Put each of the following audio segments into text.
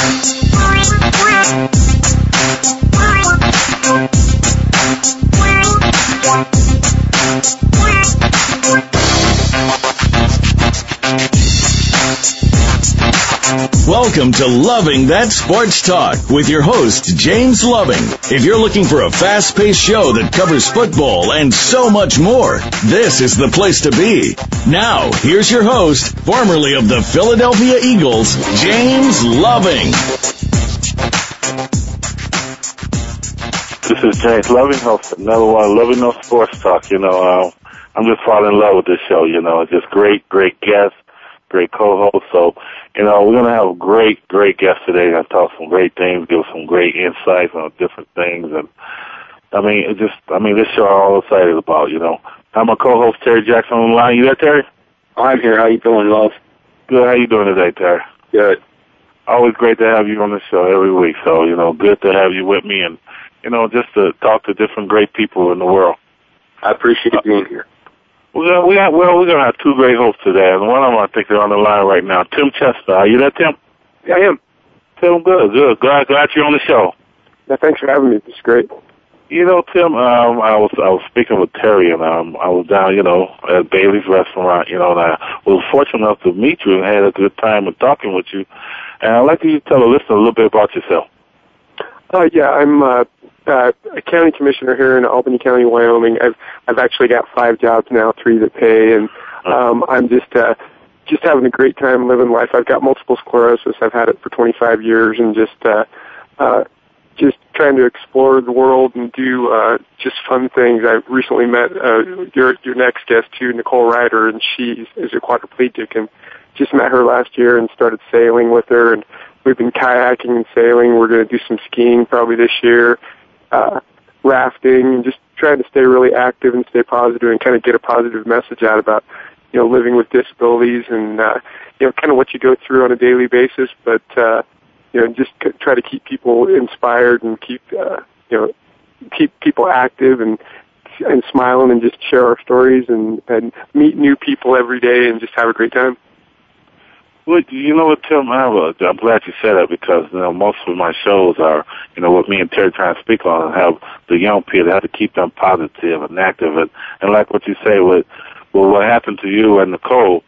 Thank you. Welcome to Loving That Sports Talk with your host, James Loving. If you're looking for a fast paced show that covers football and so much more, this is the place to be. Now, here's your host, formerly of the Philadelphia Eagles, James Loving. This is James Loving, host of another one, Loving No Sports Talk. You know, uh, I'm just falling in love with this show. You know, just great, great guests, great co-hosts. So, you know, we're gonna have a great, great guest today. Gonna talk some great things, give some great insights on different things, and I mean, it just, I mean, this show I'm all excited about. You know, I'm my co-host Terry Jackson on the line. You there, Terry? I'm here. How you doing, love? Good. How you doing today, Terry? Good. Always great to have you on the show every week. So, you know, good to have you with me and you know, just to talk to different great people in the world. I appreciate being here. We're gonna, we got, well, we're gonna have two great hosts today, and one of them I think they're on the line right now. Tim Chestnut, are you there, Tim? Yeah, I am. Tim, good, good. Glad, glad you're on the show. Yeah, thanks for having me. It's great. You know, Tim, um, I was I was speaking with Terry, and um, I was down, you know, at Bailey's restaurant, you know, and I was fortunate enough to meet you and had a good time with talking with you. And I'd like you to tell the listener a little bit about yourself. Uh, yeah, I'm uh, uh, a county commissioner here in Albany County, Wyoming. I've I've actually got five jobs now, three that pay, and um, I'm just uh, just having a great time living life. I've got multiple sclerosis. I've had it for 25 years, and just uh, uh, just trying to explore the world and do uh, just fun things. I recently met uh, your your next guest too, Nicole Rider, and she is a quadriplegic, and just met her last year and started sailing with her, and we've been kayaking and sailing. We're going to do some skiing probably this year, uh, rafting, and just trying to stay really active and stay positive and kind of get a positive message out about you know living with disabilities and uh, you know kind of what you go through on a daily basis, but uh, you know just c- try to keep people inspired and keep uh, you know keep people active and and smiling and just share our stories and and meet new people every day and just have a great time. Well, you know what, Tim? I'm glad you said that because you know most of my shows are, you know, what me and Terry trying to speak on and have the young people have to keep them positive and active and, and like what you say with, well, what happened to you and Nicole.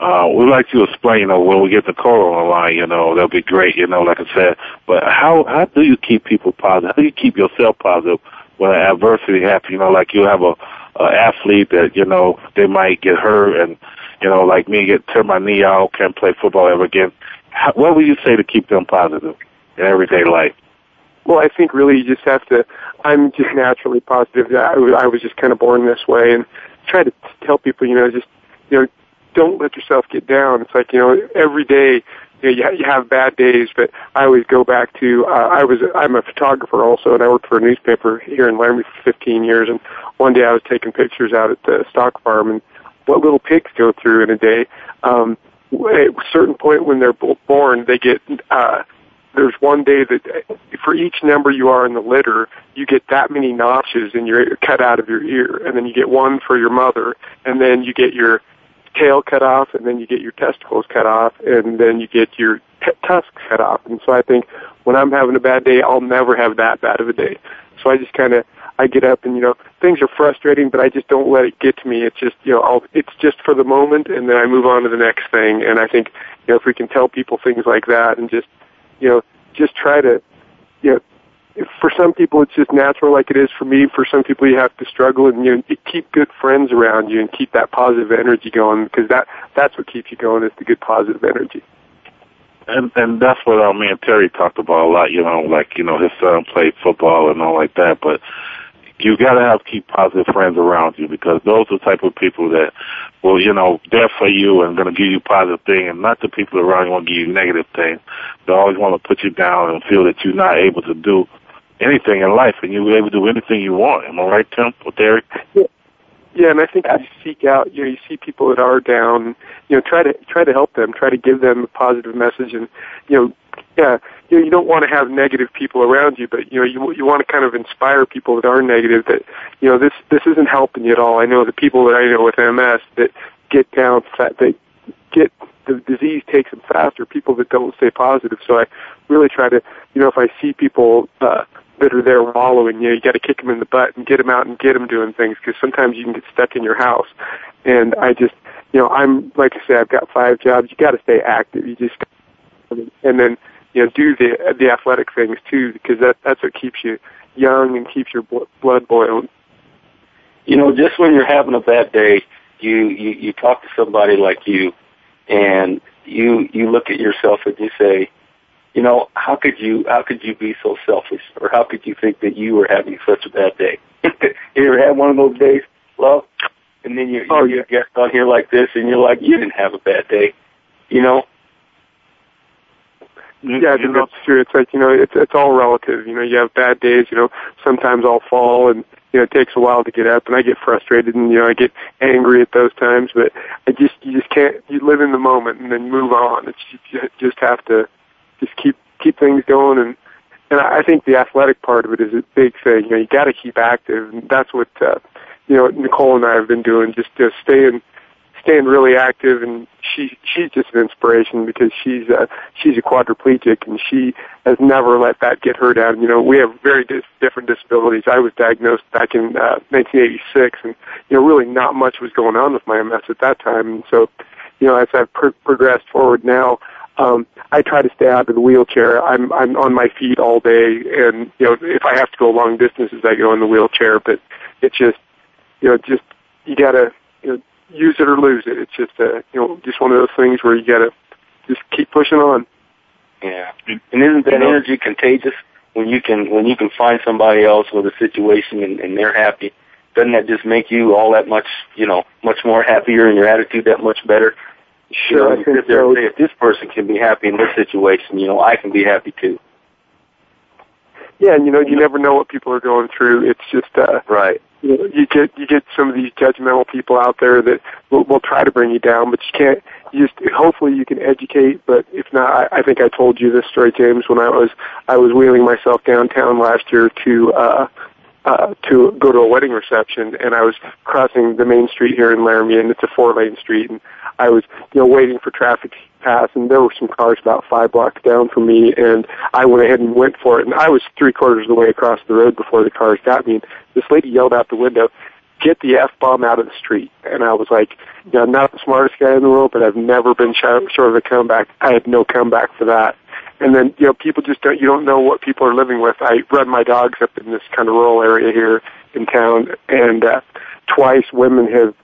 Uh, we'd like to explain, you know, when we get Nicole on the line, you know, that'll be great, you know, like I said. But how how do you keep people positive? How do you keep yourself positive when adversity happens? You know, like you have a, a athlete that you know they might get hurt and you know, like me, get turn my knee out, can't play football ever again. How, what would you say to keep them positive in everyday life? Well, I think really you just have to. I'm just naturally positive. I I was just kind of born this way, and try to tell people, you know, just you know, don't let yourself get down. It's like you know, every day you, you have bad days, but I always go back to. Uh, I was I'm a photographer also, and I worked for a newspaper here in Laramie for 15 years. And one day I was taking pictures out at the stock farm, and what little pigs go through in a day. Um, at a certain point when they're born, they get, uh, there's one day that for each number you are in the litter, you get that many notches in your cut out of your ear, and then you get one for your mother, and then you get your tail cut off, and then you get your testicles cut off, and then you get your t- tusks cut off. And so I think when I'm having a bad day, I'll never have that bad of a day. So I just kind of I get up and you know things are frustrating, but I just don't let it get to me. It's just you know I'll, it's just for the moment, and then I move on to the next thing. And I think you know if we can tell people things like that, and just you know just try to you know for some people it's just natural like it is for me. For some people you have to struggle and you know keep good friends around you and keep that positive energy going because that that's what keeps you going is the good positive energy. And and that's what me and Terry talked about a lot. You know, like you know his son played football and all like that, but you got to have keep positive friends around you because those are the type of people that will, you know, there for you and going to give you positive things, and not the people around you want to give you negative things. They always want to put you down and feel that you're not able to do anything in life, and you're able to do anything you want. Am I right, Tim or Derek? Yeah. Yeah, and I think you seek out, you know, you see people that are down, you know, try to try to help them, try to give them a positive message, and you know, yeah, you know, you don't want to have negative people around you, but you know, you you want to kind of inspire people that are negative that, you know, this this isn't helping you at all. I know the people that I know with MS that get down, they get the disease takes them faster. People that don't stay positive, so I really try to, you know, if I see people. uh that are there wallowing. You know, you got to kick them in the butt and get them out and get them doing things because sometimes you can get stuck in your house. And I just, you know, I'm like I say, I've got five jobs. You got to stay active. You just, and then you know, do the the athletic things too because that that's what keeps you young and keeps your blood boiling. You know, just when you're having a bad day, you you you talk to somebody like you, and you you look at yourself and you say, you know, how could you how could you be so selfish, or how could you think that you were having such a bad day? you ever had one of those days, love? And then you oh, you yeah. get on here like this, and you're like, you didn't have a bad day, you know? Yeah, I think that's true. It's like you know, it's it's all relative. You know, you have bad days. You know, sometimes I'll fall, and you know, it takes a while to get up, and I get frustrated, and you know, I get angry at those times. But I just you just can't. You live in the moment and then move on. It's you just have to just keep keep things going and and I think the athletic part of it is a big thing. You know, you got to keep active, and that's what uh, you know Nicole and I have been doing. Just just staying staying really active, and she she's just an inspiration because she's uh, she's a quadriplegic, and she has never let that get her down. You know, we have very dis- different disabilities. I was diagnosed back in uh, 1986, and you know, really not much was going on with my MS at that time, and so you know, as I've pr- progressed forward now um, I try to stay out of the wheelchair. I'm I'm on my feet all day, and you know if I have to go long distances, I go in the wheelchair. But it's just you know just you gotta you know use it or lose it. It's just a you know just one of those things where you gotta just keep pushing on. Yeah, and isn't that energy contagious? When you can when you can find somebody else with a situation and, and they're happy, doesn't that just make you all that much you know much more happier and your attitude that much better? Sure, you know, I think so. say, if this person can be happy in this situation, you know, I can be happy too. Yeah, and you know you never know what people are going through. It's just uh, Right. You know, you get you get some of these judgmental people out there that will, will try to bring you down, but you can't. You just hopefully you can educate, but if not, I, I think I told you this story, James, when I was I was wheeling myself downtown last year to uh, uh, to go to a wedding reception, and I was crossing the main street here in Laramie, and it's a four lane street, and I was you know waiting for traffic to pass, and there were some cars about five blocks down from me, and I went ahead and went for it, and I was three quarters of the way across the road before the cars got me. And this lady yelled out the window, "Get the f bomb out of the street!" And I was like, you know, I'm not the smartest guy in the world, but I've never been short short of a comeback. I had no comeback for that. And then, you know, people just don't, you don't know what people are living with. I run my dogs up in this kind of rural area here in town, and uh, twice women have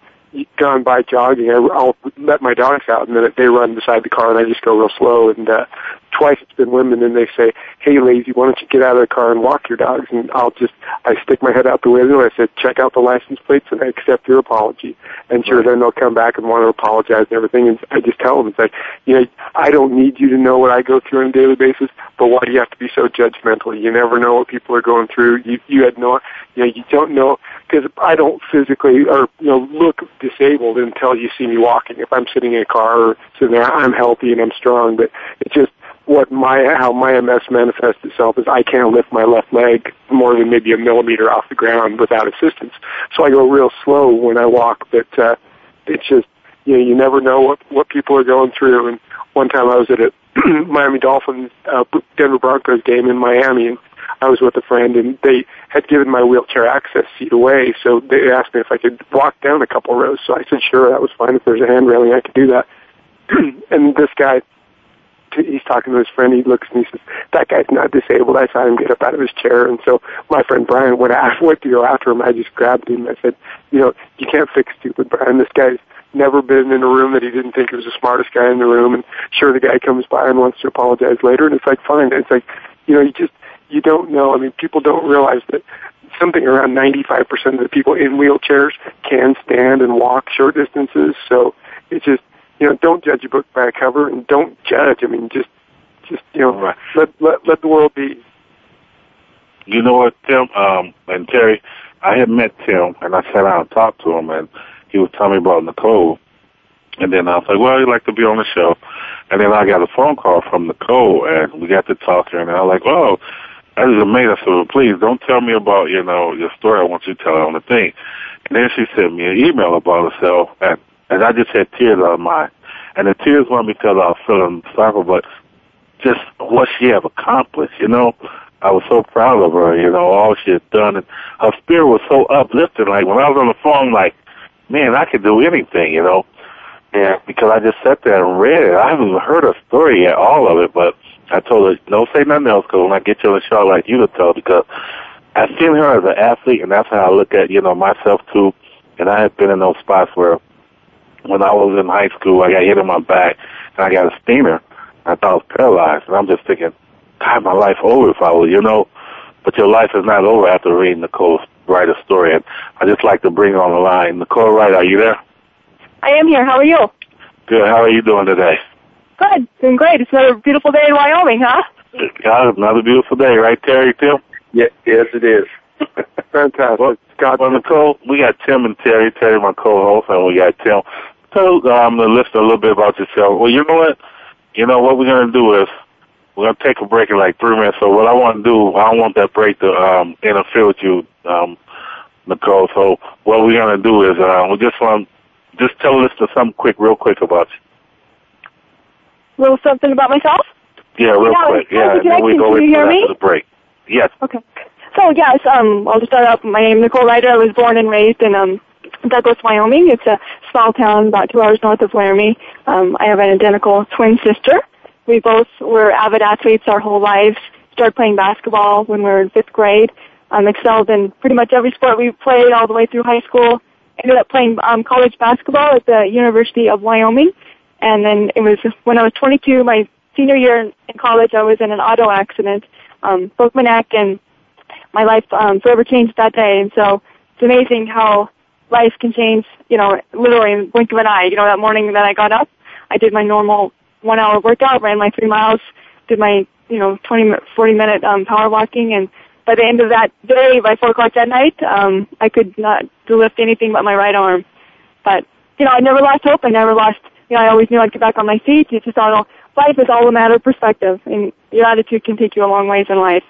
gone by jogging. I, I'll let my dogs out, and then they run beside the car, and I just go real slow. And uh, twice it's been women, and they say, "Hey, lazy, why don't you get out of the car and walk your dogs?" And I'll just I stick my head out the window. and I said, "Check out the license plates, and I accept your apology." And sure, then they'll come back and want to apologize and everything. And I just tell them, it's like, you know, I don't need you to know what I go through on a daily basis, but why do you have to be so judgmental? You never know what people are going through. You you had no, you know, you don't know because I don't physically or you know look disabled until you see me walking. If I'm sitting in a car or sitting there, I'm healthy and I'm strong. But it's just what my how my MS manifests itself is I can't lift my left leg more than maybe a millimeter off the ground without assistance. So I go real slow when I walk. But uh, it's just you know you never know what what people are going through. And one time I was at a Miami Dolphins uh, Denver Broncos game in Miami and I was with a friend and they had given my wheelchair access seat away, so they asked me if I could walk down a couple rows. So I said, sure, that was fine. If there's a hand railing, I could do that. and this guy, he's talking to his friend. He looks and he says, that guy's not disabled. I saw him get up out of his chair. And so my friend Brian went, after, went to go after him. I just grabbed him. I said, you know, you can't fix stupid Brian. This guy's never been in a room that he didn't think was the smartest guy in the room. And sure, the guy comes by and wants to apologize later. And it's like, fine. It's like, you know, you just, you don't know. I mean, people don't realize that something around 95% of the people in wheelchairs can stand and walk short distances. So it's just, you know, don't judge a book by a cover and don't judge. I mean, just, just, you know, Right. let, let, let the world be. You know what, Tim um, and Terry? I had met Tim, and I sat down and talked to him, and he was telling me about Nicole. And then I was like, well, he'd like to be on the show. And then I got a phone call from Nicole, and we got to talking, and I was like, oh, that is amazing. I said, well, please don't tell me about, you know, your story. I want you to tell it on the thing. And then she sent me an email about herself, and, and I just had tears out of my. And the tears weren't because I was feeling sorry, but just what she have accomplished, you know. I was so proud of her, you know, all she had done. And her spirit was so uplifting. Like when I was on the phone, like, man, I could do anything, you know. And because I just sat there and read it. I haven't heard her story yet, all of it, but I told her, don't say nothing else, because when I get you on the show, I'd like you to tell, because I've seen her as an athlete, and that's how I look at, you know, myself too. And I have been in those spots where when I was in high school, I got hit in my back, and I got a steamer. I thought I was paralyzed, and I'm just thinking, God, my life over if I was, you know. But your life is not over after reading Nicole Rider's story, and I just like to bring her on the line. Nicole Rider, are you there? I am here. How are you? Good. How are you doing today? Good. Doing great. It's another beautiful day in Wyoming, huh? God, another beautiful day, right, Terry? Tim? Yeah, yes, it is. Fantastic. Well, God, well, Nicole, we got Tim and Terry. Terry, my co-host, and we got Tim. Tell um, the listener a little bit about yourself. Well, you know what? You know what we're gonna do is we're gonna take a break in like three minutes. So what I want to do, I don't want that break to um, interfere with you, um, Nicole. So what we're gonna do is uh, we just want just tell the listener something quick, real quick about you. A little something about myself? Yeah, real Yeah, quick. Yeah, and then we go into the break. Yes. Okay. So yes, um, I'll just start off. My name is Nicole Rider. I was born and raised in um, Douglas, Wyoming. It's a small town about two hours north of Laramie. Um, I have an identical twin sister. We both were avid athletes our whole lives. Started playing basketball when we were in fifth grade. Um, excelled in pretty much every sport we played all the way through high school. Ended up playing um, college basketball at the University of Wyoming. And then it was when I was 22, my senior year in college, I was in an auto accident, um, broke my neck, and my life um, forever changed that day. And so it's amazing how life can change, you know, literally in the blink of an eye. You know, that morning that I got up, I did my normal one hour workout, ran my three miles, did my, you know, 20, mi- 40 minute um, power walking, and by the end of that day, by four o'clock that night, um, I could not lift anything but my right arm. But, you know, I never lost hope. I never lost, you know, I always knew I'd get back on my feet. It's just all, life is all a matter of perspective, and your attitude can take you a long ways in life.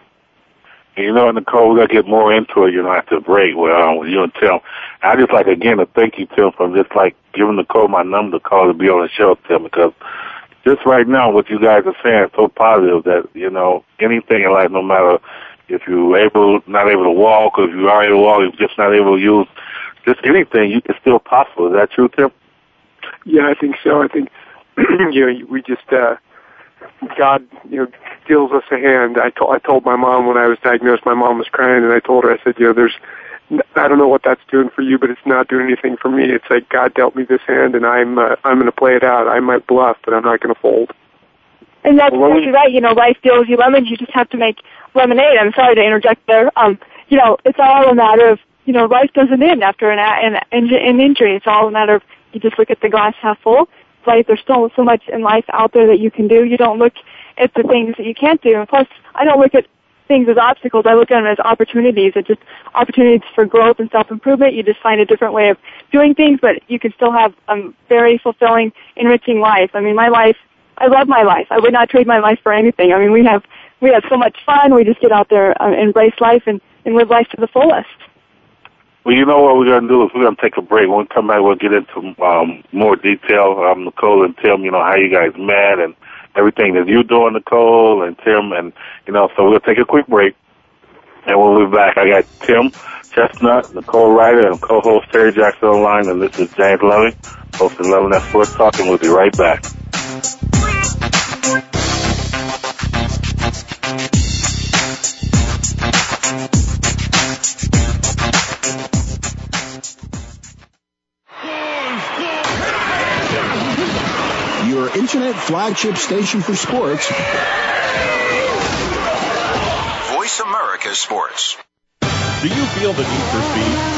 You know, Nicole, we're gonna get more into it, you know, after the break. Well, um, you and Tim. I just like again to thank you, Tim, for just like giving Nicole my number to call to be on the show, Tim, because just right now, what you guys are saying is so positive that you know anything in life, no matter if you're able, not able to walk, or if you are able to walk, you're just not able to use, just anything, you it's still possible. Is that true, Tim? Yeah, I think so. I think you know we just uh, God you know deals us a hand. I told I told my mom when I was diagnosed, my mom was crying, and I told her I said, you know, there's I don't know what that's doing for you, but it's not doing anything for me. It's like God dealt me this hand, and I'm uh, I'm going to play it out. I might bluff, but I'm not going to fold. And that's Well, exactly right. You know, life deals you lemons. You just have to make lemonade. I'm sorry to interject there. Um, you know, it's all a matter of, you know, life doesn't end after an, an, an injury. It's all a matter of, you just look at the glass half full. Life, there's still so much in life out there that you can do. You don't look at the things that you can't do. And plus, I don't look at things as obstacles. I look at them as opportunities. It's just opportunities for growth and self-improvement. You just find a different way of doing things, but you can still have a very fulfilling, enriching life. I mean, my life I love my life. I would not trade my life for anything. I mean, we have we have so much fun. We just get out there, uh, embrace life, and and live life to the fullest. Well, you know what we're going to do is we're going to take a break. When we come back, we'll get into um, more detail. Um, Nicole and Tim, you know, how you guys met and everything that you're doing, Nicole and Tim, and, you know, so we'll take a quick break. And when we're back, I got Tim Chestnut, Nicole Rider, and co-host Terry Jackson online, and this is James Loving, host of Loving That Sports Talk, and we'll be right back. Your internet flagship station for sports. Voice America Sports. Do you feel the need for speed?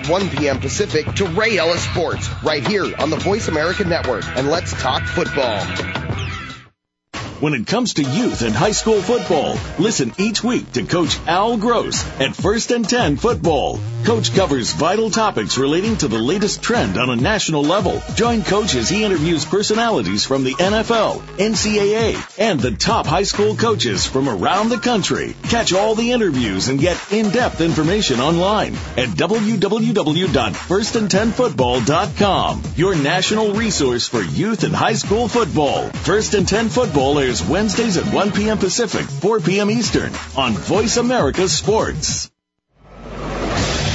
at 1 p.m. Pacific to Ray Ellis Sports right here on the Voice America Network. And let's talk football. When it comes to youth and high school football, listen each week to Coach Al Gross at First and 10 Football. Coach covers vital topics relating to the latest trend on a national level. Join Coach as he interviews personalities from the NFL, NCAA, and the top high school coaches from around the country. Catch all the interviews and get in-depth information online at www.firstand10football.com. Your national resource for youth and high school football. First and 10 Football airs Wednesdays at 1 p.m. Pacific, 4 p.m. Eastern on Voice America Sports.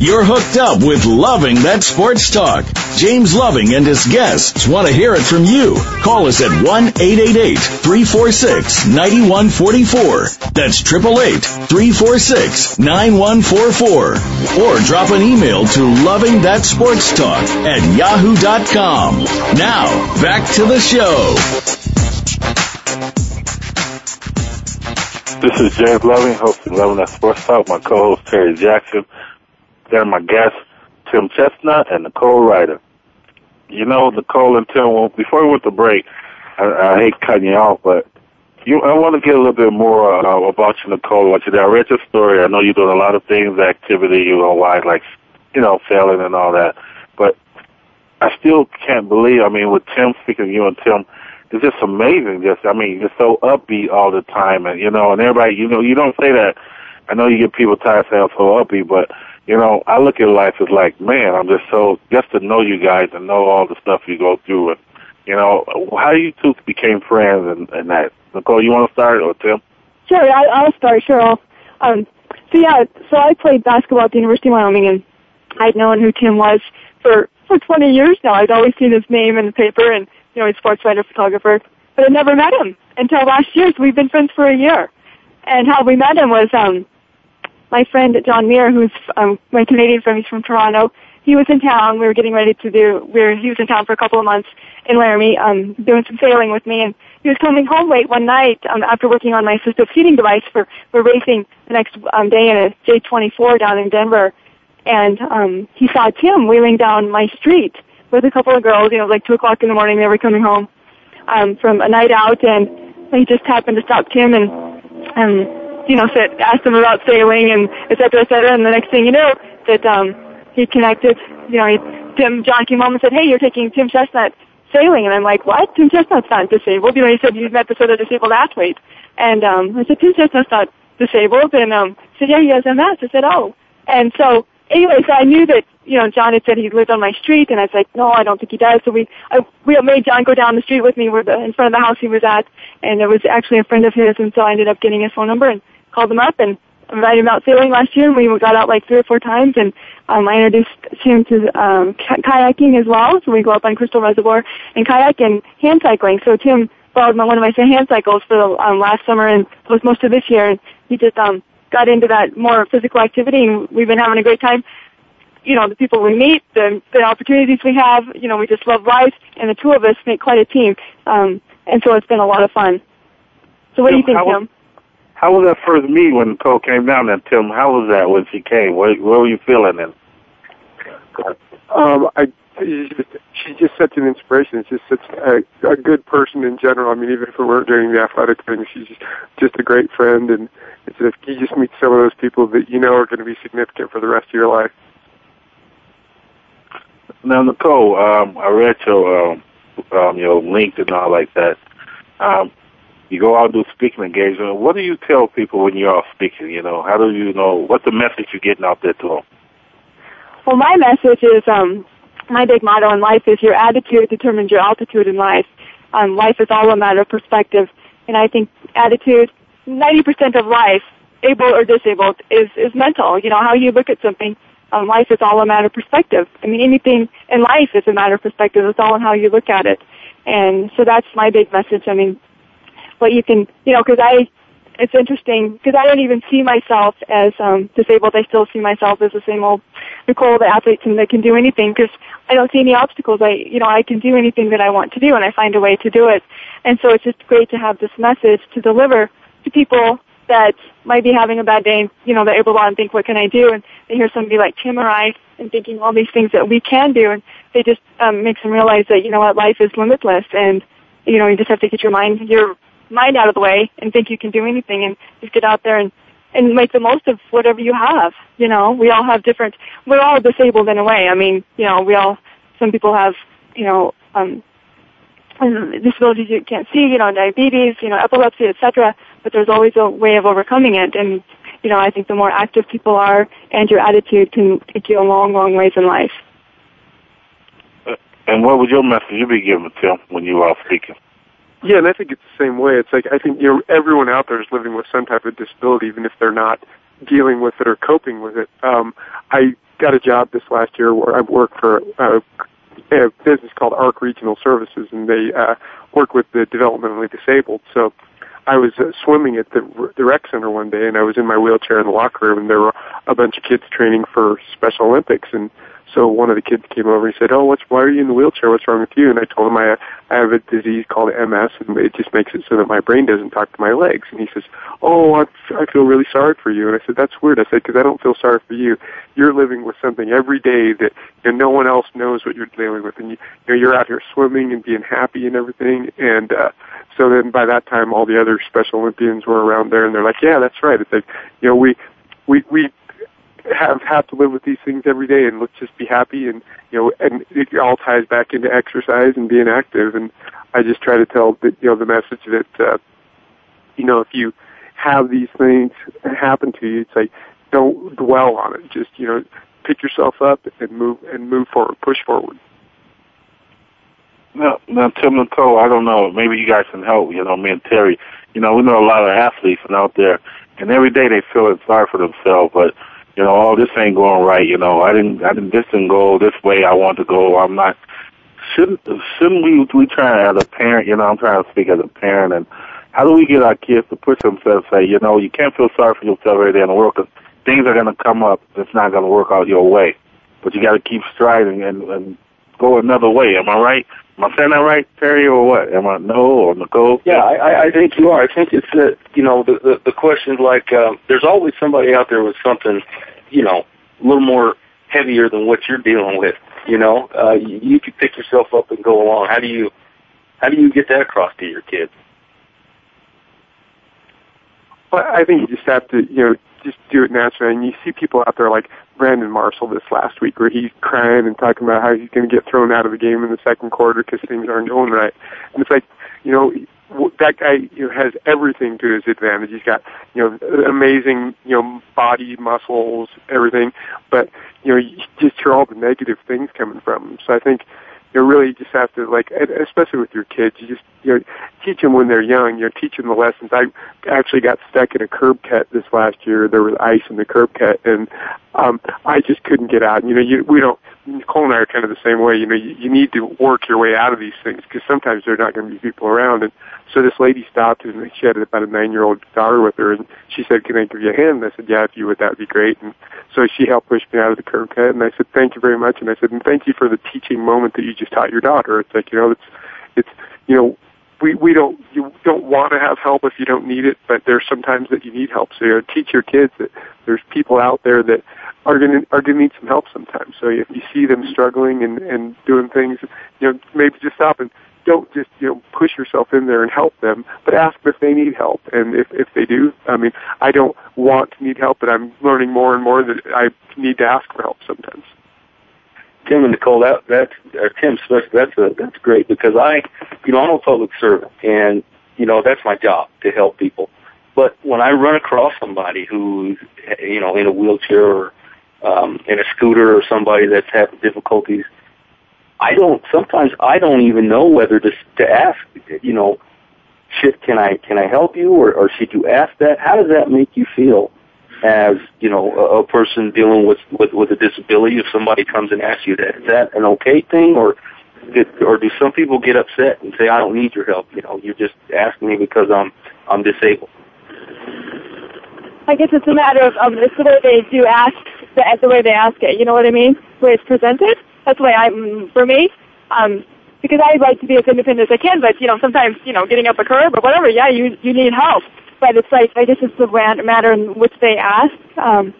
You're hooked up with Loving That Sports Talk. James Loving and his guests want to hear it from you. Call us at 1-888-346-9144. That's 888-346-9144. Or drop an email to Loving That Sports Talk at yahoo.com. Now, back to the show. This is James Loving, host of Loving That Sports Talk. My co-host Terry Jackson. Then my guests, Tim Chestnut and Nicole Rider. You know, Nicole and Tim, well, before we went to break, I, I hate cutting you off, but you, I want to get a little bit more uh, about you, Nicole. What you did. I read your story. I know you're doing a lot of things, activity, you know, like, like, you know, sailing and all that. But I still can't believe, I mean, with Tim, speaking you and Tim, it's just amazing. Just, I mean, you're so upbeat all the time, and you know, and everybody, you know, you don't say that. I know you get people tired saying so upbeat, but you know, I look at life as like, man, I'm just so just to know you guys and know all the stuff you go through, and you know, how you two became friends and, and that. Nicole, you want to start or Tim? Sure, I, I'll start. Sure. Um, so yeah, so I played basketball at the University of Wyoming, and I'd known who Tim was for for 20 years now. I'd always seen his name in the paper, and you know, he's a sports writer, photographer, but I never met him until last year. So we've been friends for a year. And how we met him was um, my friend John Muir, who's um, my Canadian friend, he's from Toronto. He was in town. We were getting ready to do. We were, he was in town for a couple of months in Laramie, um, doing some sailing with me, and he was coming home late one night um, after working on my assistive heating device for for racing the next um, day in a J24 down in Denver, and um, he saw Tim wheeling down my street with a couple of girls. You know, like two o'clock in the morning, they were coming home um, from a night out, and he just happened to stop Tim and um, you know, said, asked him about sailing and et cetera, et cetera. And the next thing you know, that um, he connected. You know, he, Tim John came home and said, "Hey, you're taking Tim Chestnut sailing," and I'm like, "What? Tim Chestnut's not disabled." You know, he said he's met this other disabled athlete, and um, I said, "Tim Chestnut's not disabled," and um, he said, "Yeah, he has MS." I said, "Oh," and so anyway, so I knew that you know John had said he lived on my street, and I was like, no, I don't think he does. So we I, we made John go down the street with me, where the, in front of the house he was at, and it was actually a friend of his, and so I ended up getting his phone number and called him up and invited him out sailing last year, and we got out like three or four times, and um, I introduced him to um, kayaking as well. So we go up on Crystal Reservoir and kayak and hand cycling. So Tim borrowed my, one of my hand cycles for the um, last summer and was most of this year, and he just um, got into that more physical activity, and we've been having a great time you know, the people we meet, the, the opportunities we have, you know, we just love life, and the two of us make quite a team. Um, and so it's been a lot of fun. So what Tim, do you think, Tim? How was that first meeting when Nicole came down there? Tim, how was that when she came? What, what were you feeling then? Um, I she's just, such an inspiration. She's just such a, a good person in general. I mean, even if we weren't doing the athletic thing, she's just, just a great friend. And it's if you just meet some of those people that you know are going to be significant for the rest of your life. Now, Nicole, um, I read your um, um, your link and all like that. Um, you go out and do speaking engagement. What do you tell people when you're out speaking? You know, how do you know what's the message you're getting out there to them? Well, my message is um, my big motto in life is your attitude determines your altitude in life. Um, life is all a matter of perspective, and I think attitude, 90% of life, able or disabled, is is mental. You know how you look at something. Um, life is all a matter of perspective. I mean, anything in life is a matter of perspective. It's all in how you look at it, and so that's my big message. I mean, what you can, you know, because I it's interesting because I don't even see myself as um, disabled. I still see myself as the same old Nicole, the athlete, and that can do anything because I don't see any obstacles. I, you know, I can do anything that I want to do, and I find a way to do it. And so it's just great to have this message to deliver to people that might be having a bad day. You know, they're able to and think, "What can I do?" And they hear somebody like Tim or I and thinking all these things that we can do, and they just um, makes them realize that you know what, life is limitless, and you know, you just have to get your mind your mind out of the way and think you can do anything and just get out there and and make the most of whatever you have. You know, we all have different. We're all disabled in a way. I mean, you know, we all. Some people have, you know, um, disabilities you can't see. You know, diabetes. You know, epilepsy, etc. But there's always a way of overcoming it. And you know, I think the more active people are, and your attitude can take you a long, long ways in life. And what would your message be giving Tim when you are speaking? Yeah, and I think it's the same way. It's like I think you know everyone out there is living with some type of disability, even if they're not dealing with it or coping with it. Um, I got a job this last year where I worked for a, a business called ARC Regional Services, and they uh, work with the developmentally disabled. So I was uh, swimming at the the rec center one day, and I was in my wheelchair in the locker room, and there were a bunch of kids training for Special Olympics, and so one of the kids came over and said, "Oh, what's why are you in the wheelchair? What's wrong with you?" And I told him I I have a disease called MS, and it just makes it so that my brain doesn't talk to my legs. And he says, "Oh, I, I feel really sorry for you." And I said, "That's weird." I said, "Because I don't feel sorry for you. You're living with something every day that you know, no one else knows what you're dealing with, and you, you know you're out here swimming and being happy and everything." And uh, so then by that time, all the other Special Olympians were around there, and they're like, "Yeah, that's right." It's like you know we we we have have to live with these things every day and let's just be happy and you know and it all ties back into exercise and being active and I just try to tell the you know the message that uh you know if you have these things happen to you it's like don't dwell on it just you know pick yourself up and move and move forward push forward now, now Tim Nicole, I don't know. Maybe you guys can help. You know, me and Terry. You know, we know a lot of athletes and out there, and every day they feel sorry for themselves. But you know, oh, this ain't going right. You know, I didn't, I didn't, this didn't go this way I want to go. I'm not. Shouldn't, shouldn't we, we try as a parent? You know, I'm trying to speak as a parent, and how do we get our kids to push themselves? Say, you know, you can't feel sorry for yourself every day in the world because things are going to come up. It's not going to work out your way, but you got to keep striving and, and go another way. Am I right? Am I saying that right, Terry, or what? Am I no or Nicole? Yeah, I, I think you are. I think it's that you know the the, the question like um, there's always somebody out there with something, you know, a little more heavier than what you're dealing with. You know, uh, you, you can pick yourself up and go along. How do you how do you get that across to your kids? Well, I think you just have to, you know, just do it naturally. And you see people out there like Brandon Marshall this last week where he's crying and talking about how he's going to get thrown out of the game in the second quarter because things aren't going right. And it's like, you know, that guy you know, has everything to his advantage. He's got, you know, amazing, you know, body, muscles, everything. But, you know, you just hear all the negative things coming from him. So I think, you really just have to like, especially with your kids, you just you teach them when they're young. You know, teach them the lessons. I actually got stuck in a curb cut this last year. There was ice in the curb cut, and um, I just couldn't get out. You know, you, we don't. Nicole and I are kind of the same way. You know, you, you need to work your way out of these things because sometimes there are not going to be people around. And so this lady stopped and she had about a nine-year-old daughter with her, and she said, "Can I give you a hand?" And I said, "Yeah, if you would, that would be great." And so she helped push me out of the curb cut, and I said, "Thank you very much." And I said, "And thank you for the teaching moment that you just taught your daughter." It's like you know, it's it's you know, we we don't you don't want to have help if you don't need it, but there's sometimes that you need help. So you know, teach your kids that there's people out there that are going to are going to need some help sometimes. So if you see them struggling and and doing things, you know, maybe just stop and don't just you know push yourself in there and help them, but ask if they need help. And if if they do, I mean, I don't want to need help, but I'm learning more and more that I need to ask for help sometimes. Tim and Nicole, that that's or Tim, that's a that's great because I, you know, I'm a public servant, and you know that's my job to help people. But when I run across somebody who's, you know, in a wheelchair or um, in a scooter or somebody that's having difficulties, I don't. Sometimes I don't even know whether to to ask. You know, should can I can I help you or, or should you ask that? How does that make you feel? As you know, a, a person dealing with, with with a disability, if somebody comes and asks you that, is that an okay thing, or or do some people get upset and say, "I don't need your help"? You know, you're just asking me because I'm I'm disabled. I guess it's a matter of, of it's the way they do ask, the, the way they ask it. You know what I mean? The way it's presented. That's the way I, for me, um, because I like to be as independent as I can. But you know, sometimes you know, getting up a curb or whatever, yeah, you you need help. But it's like I guess it's the matter in which they ask. Um,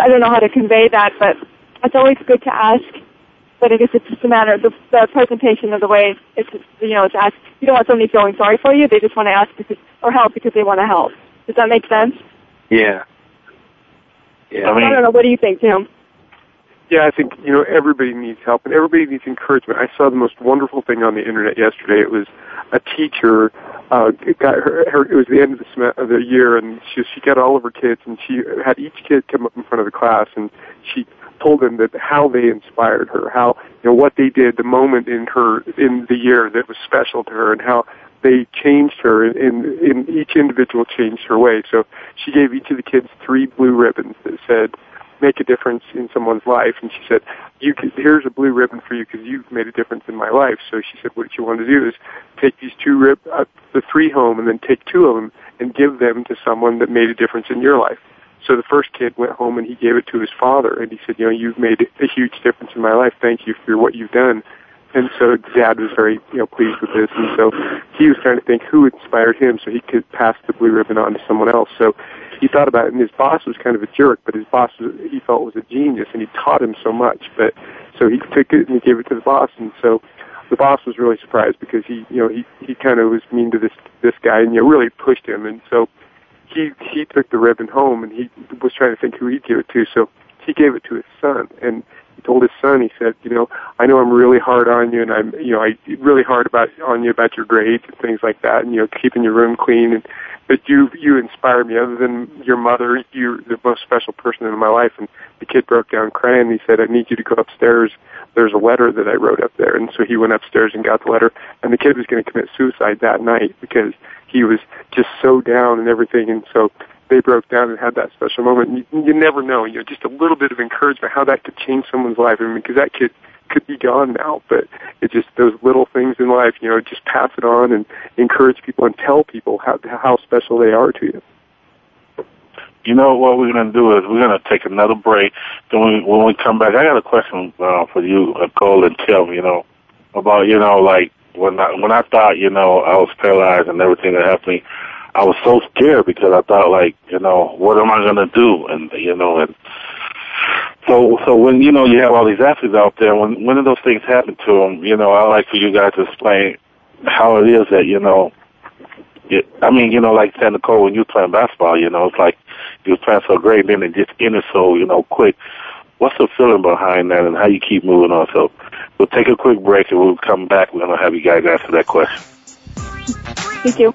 I don't know how to convey that, but it's always good to ask. But I guess it's just a matter of the, the presentation of the way it's you know it's asked. You don't want somebody feeling sorry for you. They just want to ask because or help because they want to help. Does that make sense? Yeah. Yeah. I mean- I don't know. What do you think, Tim? Yeah, I think you know everybody needs help and everybody needs encouragement. I saw the most wonderful thing on the internet yesterday. It was a teacher uh, got her, her. It was the end of the sem- of the year, and she she got all of her kids, and she had each kid come up in front of the class, and she told them that how they inspired her, how you know what they did, the moment in her in the year that was special to her, and how they changed her in, in each individual changed her way. So she gave each of the kids three blue ribbons that said make a difference in someone's life. And she said, "You can, here's a blue ribbon for you because you've made a difference in my life." So she said, "What you want to do is take these two rib, uh, the three home, and then take two of them and give them to someone that made a difference in your life." So the first kid went home and he gave it to his father, and he said, "You know, you've made a huge difference in my life. Thank you for what you've done." And so Dad was very, you know, pleased with this, and so he was trying to think who inspired him so he could pass the blue ribbon on to someone else. So he thought about it, and his boss was kind of a jerk, but his boss was, he felt was a genius, and he taught him so much. But so he took it and he gave it to the boss, and so the boss was really surprised because he, you know, he he kind of was mean to this this guy, and you know, really pushed him, and so he he took the ribbon home, and he was trying to think who he'd give it to, so he gave it to his son, and he told his son, he said, you know, I know I'm really hard on you, and I'm, you know, I really hard about on you about your grades and things like that, and you know, keeping your room clean, and but you you inspire me. Other than your mother, you're the most special person in my life. And the kid broke down crying. He said, I need you to go upstairs. There's a letter that I wrote up there, and so he went upstairs and got the letter. And the kid was going to commit suicide that night because he was just so down and everything, and so they broke down and had that special moment. You, you never know, you know, just a little bit of encouragement, how that could change someone's life. I mean, because that kid could be gone now, but it's just those little things in life, you know, just pass it on and encourage people and tell people how how special they are to you. You know what we're going to do is we're going to take another break. Then we, when we come back, I got a question uh, for you, uh, Cole and Tim. You know about you know like when I when I thought you know I was paralyzed and everything that happened. I was so scared because I thought like you know what am I to do and you know and so so when you know you have all these athletes out there when when those things happen to them you know I like for you guys to explain how it is that you know I mean, you know, like San Nicole, when you were playing basketball, you know, it's like you were playing so great, then it just ended so, you know, quick. What's the feeling behind that and how you keep moving on? So we'll take a quick break and we'll come back. We're going to have you guys answer that question. Thank you.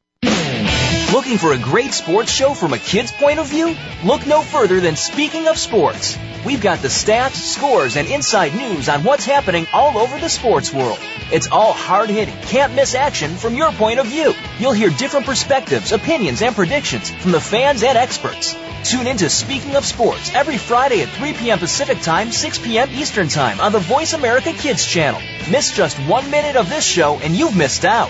Looking for a great sports show from a kid's point of view? Look no further than Speaking of Sports. We've got the stats, scores, and inside news on what's happening all over the sports world. It's all hard hitting, can't miss action from your point of view. You'll hear different perspectives, opinions, and predictions from the fans and experts. Tune into Speaking of Sports every Friday at 3 p.m. Pacific Time, 6 p.m. Eastern Time on the Voice America Kids channel. Miss just one minute of this show and you've missed out.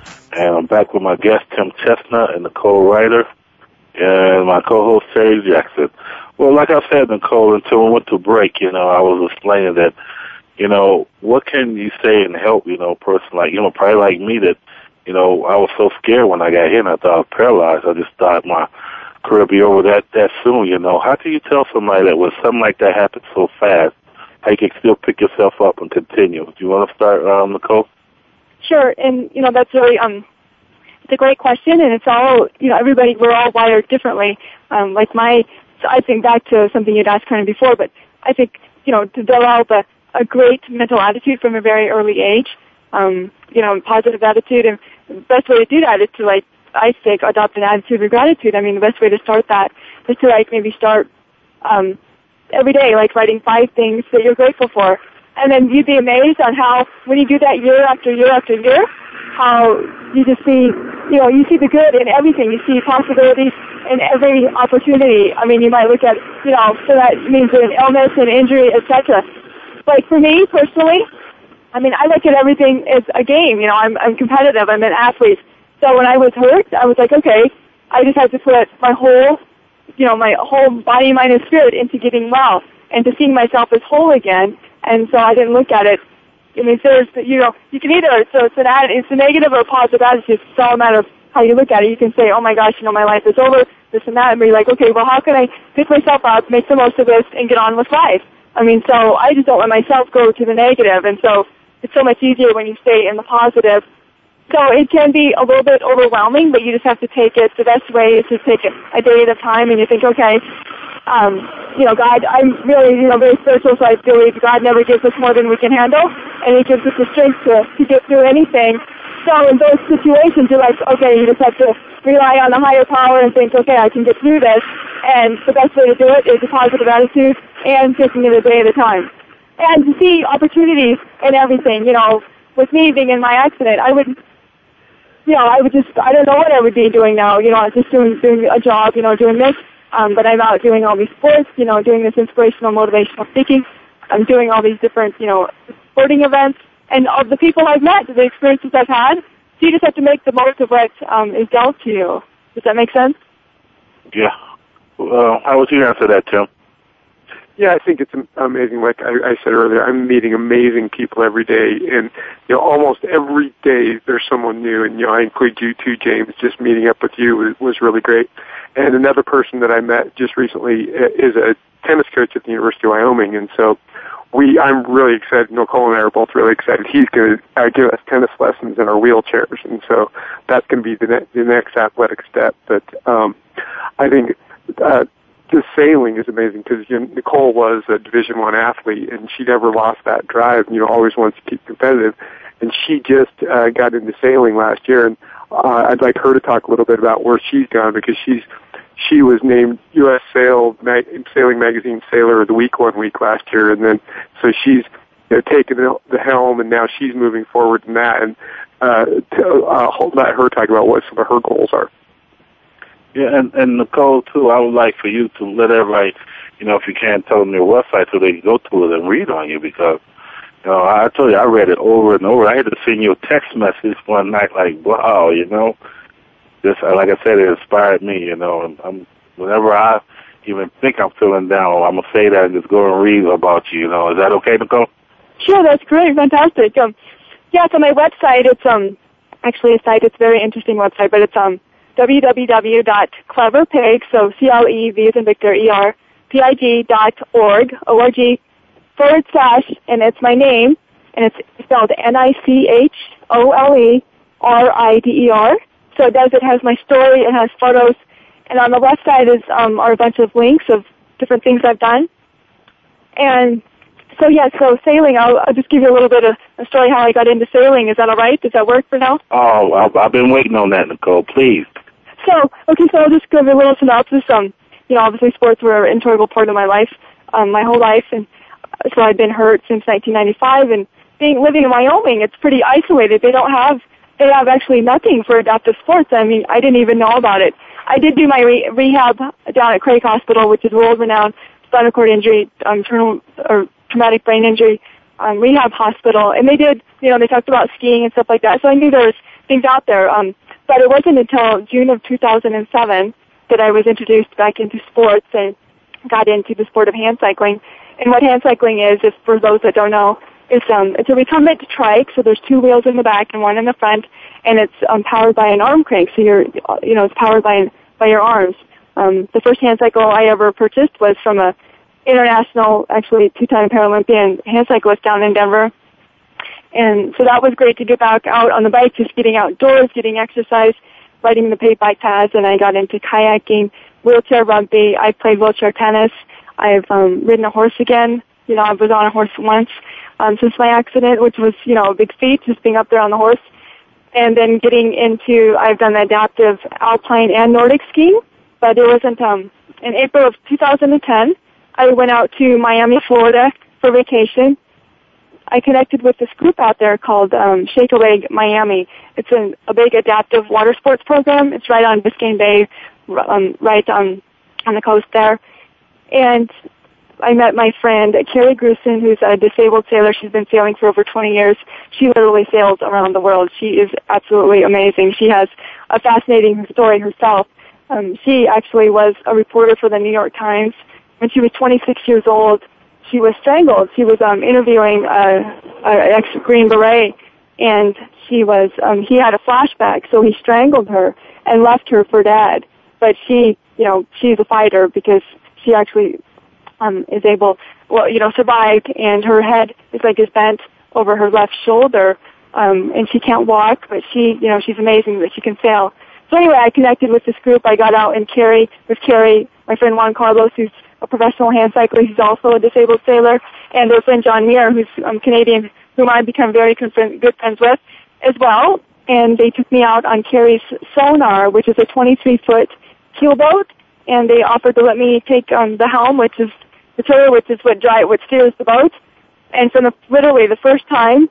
and I'm back with my guest Tim Chestnut and Nicole Rider, and my co-host Terry Jackson. Well, like I said, Nicole, until we went to break, you know, I was explaining that, you know, what can you say and help, you know, a person like, you know, probably like me that, you know, I was so scared when I got hit and I thought I was paralyzed. I just thought my career be over that, that soon, you know. How do you tell somebody that when something like that happens so fast, how you can still pick yourself up and continue? Do you want to start, um, Nicole? Sure, and you know that's really um, it's a great question, and it's all you know. Everybody, we're all wired differently. Um, like my, so I think back to something you'd asked kind of before, but I think you know to develop a, a great mental attitude from a very early age. Um, you know, positive attitude, and the best way to do that is to like I think adopt an attitude of gratitude. I mean, the best way to start that is to like maybe start um, every day, like writing five things that you're grateful for. And then you'd be amazed on how, when you do that year after year after year, how you just see, you know, you see the good in everything. You see possibilities in every opportunity. I mean, you might look at, you know, so that means an illness and injury, etc. Like for me personally, I mean, I look at everything as a game. You know, I'm, I'm competitive. I'm an athlete. So when I was hurt, I was like, okay, I just have to put my whole, you know, my whole body, mind, and spirit into getting well and to seeing myself as whole again and so I didn't look at it. I mean, there's, you know, you can either, so it's an it's a negative or a positive attitude. It's all a matter of how you look at it. You can say, oh my gosh, you know, my life is over, this and that, and be like, okay, well, how can I pick myself up, make the most of this, and get on with life? I mean, so I just don't let myself go to the negative, and so it's so much easier when you stay in the positive. So it can be a little bit overwhelming, but you just have to take it. The best way is to take it a day at a time, and you think, okay, um, you know, God, I'm really, you know, very spiritual, so I believe God never gives us more than we can handle, and He gives us the strength to, to get through anything. So in those situations, you're like, okay, you just have to rely on the higher power and think, okay, I can get through this. And the best way to do it is a positive attitude and taking it a day at a time. And to see opportunities in everything, you know, with me being in my accident, I would, you know, I would just, I don't know what I would be doing now, you know, just doing, doing a job, you know, doing this. Um, but I'm out doing all these sports, you know, doing this inspirational, motivational speaking. I'm doing all these different, you know, sporting events, and of the people I've met, the experiences I've had. So you just have to make the most of what um, is dealt to you. Does that make sense? Yeah. Well, I was would to answer that, Tim? Yeah, I think it's am- amazing. Like I, I said earlier, I'm meeting amazing people every day, and you know, almost every day there's someone new. And you know, I include you too, James. Just meeting up with you was, was really great. And another person that I met just recently uh, is a tennis coach at the University of Wyoming, and so we I'm really excited. Nicole and I are both really excited. He's going to uh, give us tennis lessons in our wheelchairs, and so that's going to be the, ne- the next athletic step. But um, I think uh, the sailing is amazing because you know, Nicole was a Division One athlete, and she never lost that drive. You know, always wants to keep competitive, and she just uh, got into sailing last year. And uh, I'd like her to talk a little bit about where she's gone because she's she was named U.S. Sail Mag- Sailing Magazine Sailor of the Week one week last year, and then so she's you know taken the, the helm, and now she's moving forward in that. And uh, to, uh, let her talk about what some of her goals are. Yeah, and, and Nicole too, I would like for you to let everybody, you know, if you can, tell them your website so they can go to it and read on you because, you know, I told you I read it over and over. I had to send you a text message one night like, wow, you know, just like I said, it inspired me, you know, and I'm whenever I even think I'm feeling down, I'm gonna say that and just go and read about you. You know, is that okay, Nicole? Sure, that's great, fantastic. Um, yeah, so my website, it's um actually a site. It's a very interesting website, but it's um www.cleverpig, so C-L-E-V as in Victor, E-R, P-I-G dot org, O-R-G, forward slash, and it's my name, and it's spelled N-I-C-H-O-L-E-R-I-D-E-R. So it does, it has my story, it has photos, and on the left side is, um, are a bunch of links of different things I've done. And so yeah, so sailing, I'll, I'll just give you a little bit of a story how I got into sailing. Is that alright? Does that work for now? Oh, I've, I've been waiting on that, Nicole. Please. So, okay, so I'll just give a little synopsis. Um, you know, obviously sports were an integral part of my life, um, my whole life, and so I've been hurt since 1995. And being living in Wyoming, it's pretty isolated. They don't have, they have actually nothing for adaptive sports. I mean, I didn't even know about it. I did do my re- rehab down at Craig Hospital, which is world-renowned spinal cord injury, um, terminal, or traumatic brain injury um, rehab hospital, and they did, you know, they talked about skiing and stuff like that. So I knew there was things out there. Um, but it wasn't until June of 2007 that I was introduced back into sports and got into the sport of hand cycling. And what hand cycling is, is for those that don't know, it's um it's a recumbent trike. So there's two wheels in the back and one in the front, and it's um, powered by an arm crank. So you're you know it's powered by by your arms. Um, the first hand cycle I ever purchased was from a international, actually two-time Paralympian hand cyclist down in Denver. And so that was great to get back out on the bike, just getting outdoors, getting exercise, riding the paid bike paths, and I got into kayaking, wheelchair rugby. I played wheelchair tennis. I've um, ridden a horse again. You know, I was on a horse once um, since my accident, which was, you know, a big feat, just being up there on the horse. And then getting into, I've done adaptive alpine and Nordic skiing, but it wasn't, um, in April of 2010, I went out to Miami, Florida for vacation. I connected with this group out there called um, Shake a Leg Miami. It's an, a big adaptive water sports program. It's right on Biscayne Bay, um, right on on the coast there. And I met my friend Kerry Gruson, who's a disabled sailor. She's been sailing for over 20 years. She literally sails around the world. She is absolutely amazing. She has a fascinating story herself. Um, she actually was a reporter for the New York Times when she was 26 years old, she was strangled. She was um, interviewing a, a ex Green Beret, and she was um, he had a flashback, so he strangled her and left her for dead. But she, you know, she's a fighter because she actually um, is able, well, you know, survived, and her head is like is bent over her left shoulder, um, and she can't walk, but she, you know, she's amazing that she can sail. So anyway, I connected with this group. I got out and Kerry with Kerry, my friend Juan Carlos, who's a professional hand cycler. He's also a disabled sailor, and their friend John Muir, who's um, Canadian, whom I've become very good friends with as well. And they took me out on Kerry's Sonar, which is a 23 foot keelboat, and they offered to let me take um, the helm, which is the tiller, which is what drive, what steers the boat. And from the, literally the first time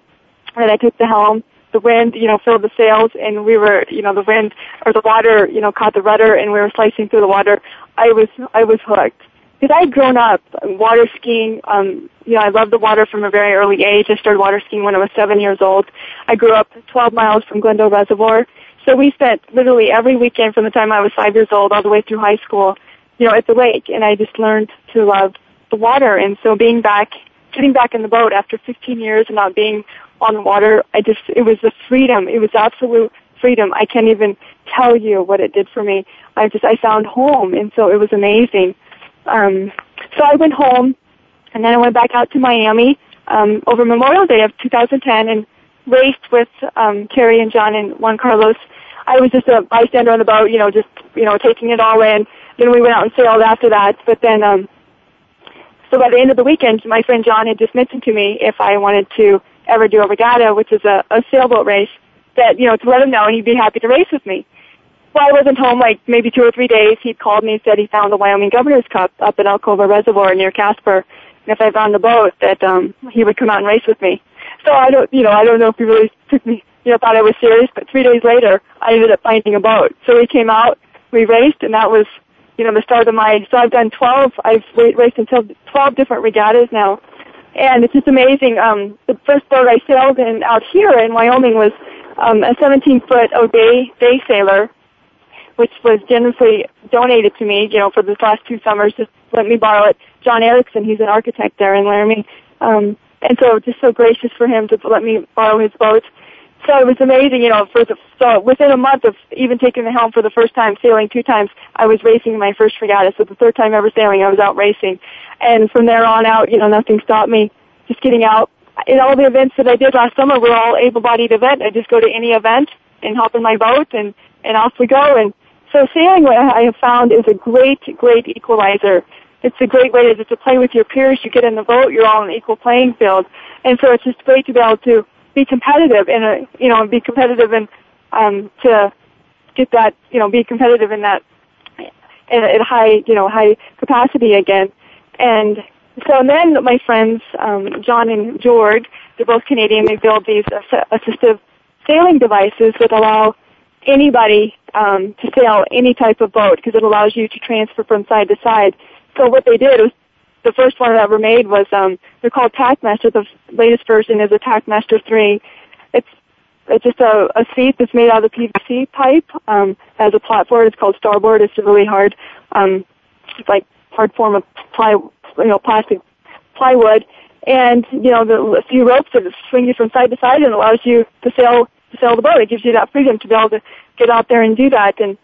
that I took the helm, the wind, you know, filled the sails and we were, you know, the wind or the water, you know, caught the rudder and we were slicing through the water. I was, I was hooked because I had grown up water skiing. Um, you know, I loved the water from a very early age. I started water skiing when I was seven years old. I grew up 12 miles from Glendo Reservoir. So we spent literally every weekend from the time I was five years old all the way through high school, you know, at the lake. And I just learned to love the water. And so being back, getting back in the boat after 15 years and not being on the water, I just, it was the freedom. It was absolute freedom. I can't even tell you what it did for me. I just, I found home. And so it was amazing. Um, so I went home and then I went back out to Miami, um, over Memorial Day of 2010 and raced with, um, Terry and John and Juan Carlos. I was just a bystander on the boat, you know, just, you know, taking it all in. Then we went out and sailed after that. But then, um, so by the end of the weekend, my friend John had just mentioned to me if I wanted to ever do a regatta, which is a, a sailboat race, that, you know, to let him know and he'd be happy to race with me. Well, I wasn't home like maybe two or three days. He called me and said he found the Wyoming Governor's Cup up at Alcova Reservoir near Casper. And if I found the boat, that um, he would come out and race with me. So I don't, you know, I don't know if he really took me, you know, thought I was serious. But three days later, I ended up finding a boat. So he came out, we raced, and that was, you know, the start of my. So I've done 12. I've raced until 12 different regattas now, and it's just amazing. Um, the first boat I sailed in out here in Wyoming was um, a 17 foot O'Day day sailor, which was generously donated to me, you know, for the last two summers. Just let me borrow it. John Erickson, he's an architect there in Laramie, um, and so just so gracious for him to let me borrow his boat. So it was amazing, you know, for the, so within a month of even taking the helm for the first time, sailing two times, I was racing my first regatta. So the third time ever sailing, I was out racing. And from there on out, you know, nothing stopped me. Just getting out. In all the events that I did last summer were all able-bodied event. I just go to any event and hop in my boat and, and off we go. And so sailing, what I have found, is a great, great equalizer. It's a great way to to play with your peers. You get in the boat, you're all on an equal playing field. And so it's just great to be able to be competitive and, you know be competitive and um to get that you know be competitive in that in at high you know high capacity again and so then my friends um John and George they're both Canadian they build these assistive sailing devices that allow anybody um to sail any type of boat because it allows you to transfer from side to side so what they did was the first one ever made was um they're called TacMaster. The latest version is a TacMaster three. It's it's just a, a seat that's made out of PVC pipe. Um, has a platform. It's called Starboard. It's a really hard, um, like hard form of ply, you know, plastic plywood. And you know, the a few ropes that swing you from side to side and allows you to sail sail the boat. It gives you that freedom to be able to get out there and do that. And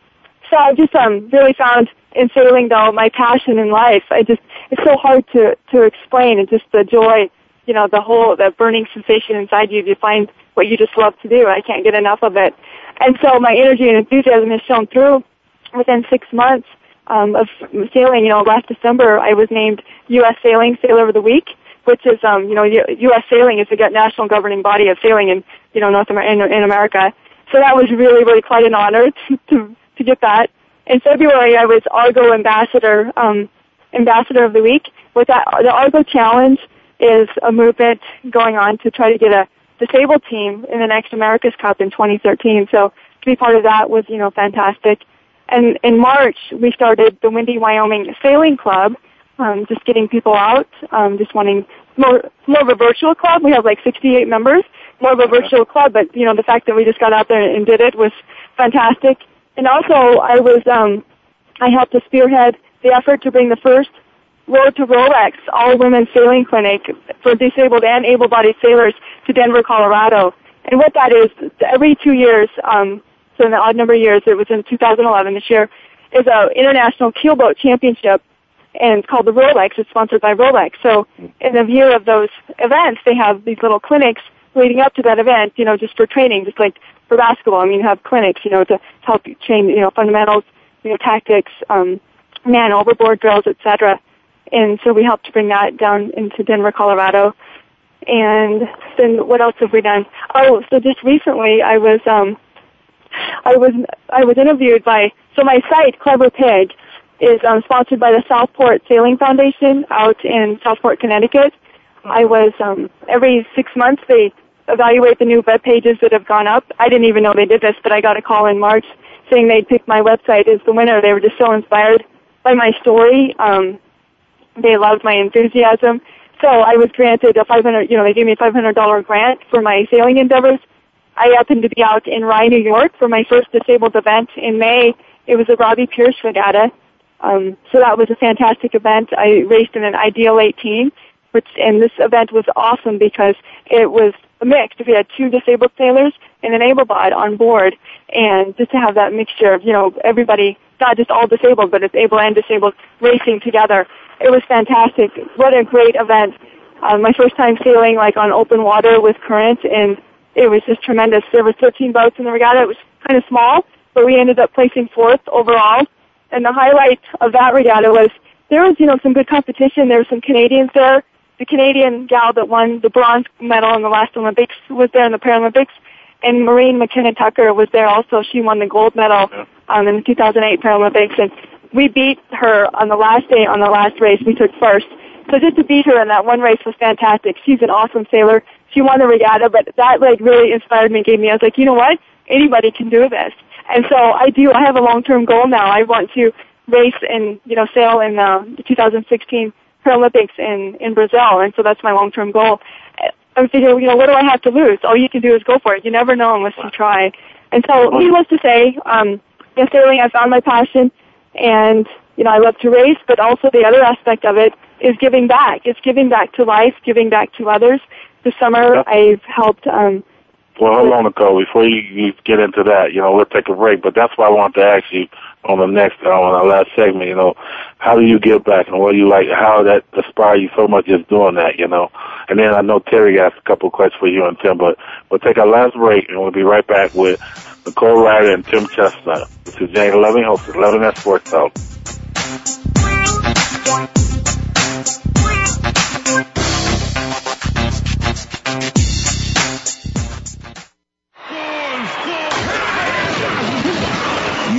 so I just um really found in sailing though my passion in life. I just it's so hard to to explain and just the joy, you know, the whole the burning sensation inside you to find what you just love to do. I can't get enough of it. And so my energy and enthusiasm has shown through within six months um, of sailing. You know, last December I was named U.S. Sailing Sailor of the Week, which is, um, you know, U.S. Sailing is the national governing body of sailing in, you know, North America, in, in America. So that was really, really quite an honor to, to, to get that. In February, I was Argo Ambassador, um, Ambassador of the Week. With that, the Argo Challenge is a movement going on to try to get a disabled team in the next America's Cup in 2013. So to be part of that was, you know, fantastic. And in March, we started the Windy Wyoming Sailing Club, um, just getting people out, um, just wanting more, more of a virtual club. We have like 68 members, more of a virtual club, but you know, the fact that we just got out there and did it was fantastic. And also, I was, um, I helped to spearhead the effort to bring the first Road to Rolex all women sailing clinic for disabled and able-bodied sailors to Denver, Colorado. And what that is, every two years, um, so in the odd number of years, it was in 2011 this year, is a international keelboat championship, and it's called the Rolex. It's sponsored by Rolex. So in the year of those events, they have these little clinics leading up to that event, you know, just for training, just like for basketball. I mean, you have clinics, you know, to help you train, you know, fundamentals, you know, tactics, um, man overboard drills, etc. And so we helped to bring that down into Denver, Colorado. And then what else have we done? Oh, so just recently I was, um, I was, I was interviewed by, so my site, Clever Pig, is um, sponsored by the Southport Sailing Foundation out in Southport, Connecticut. I was, um, every six months they evaluate the new web pages that have gone up. I didn't even know they did this, but I got a call in March saying they'd picked my website as the winner. They were just so inspired by my story. Um, they loved my enthusiasm. So I was granted a 500, you know, they gave me a $500 grant for my sailing endeavors. I happened to be out in Rye, New York for my first disabled event in May. It was a Robie Pierce regatta. Um, so that was a fantastic event. I raced in an Ideal 18, which and this event was awesome because it was a mix. We had two disabled sailors and an able-bodied on board, and just to have that mixture of you know everybody, not just all disabled, but it's able and disabled racing together. It was fantastic. What a great event! Um, my first time sailing like on open water with current, and it was just tremendous. There were 13 boats in the regatta. It was kind of small, but we ended up placing fourth overall. And the highlight of that regatta was there was, you know, some good competition. There were some Canadians there. The Canadian gal that won the bronze medal in the last Olympics was there in the Paralympics. And Maureen McKinnon Tucker was there also. She won the gold medal um, in the 2008 Paralympics. And we beat her on the last day on the last race. We took first. So just to beat her in that one race was fantastic. She's an awesome sailor. She won the regatta, but that like really inspired me, gave me, I was like, you know what? Anybody can do this. And so I do, I have a long-term goal now. I want to race and, you know, sail in uh, the 2016 Paralympics in, in Brazil. And so that's my long-term goal. I'm thinking, you know, what do I have to lose? All you can do is go for it. You never know unless you try. And so needless to say, um, in sailing, I found my passion and, you know, I love to race, but also the other aspect of it is giving back. It's giving back to life, giving back to others. This summer, I've helped, um, Well, hold on, Nicole. Before you, you get into that, you know, we'll take a break. But that's why I wanted to ask you on the next, uh, on our last segment. You know, how do you give back, and what do you like? How that inspire you so much just doing that? You know, and then I know Terry asked a couple of questions for you and Tim, but we'll take our last break, and we'll be right back with Nicole Rider and Tim Chestnut. This is James Loving, host of Loving That Sports Talk.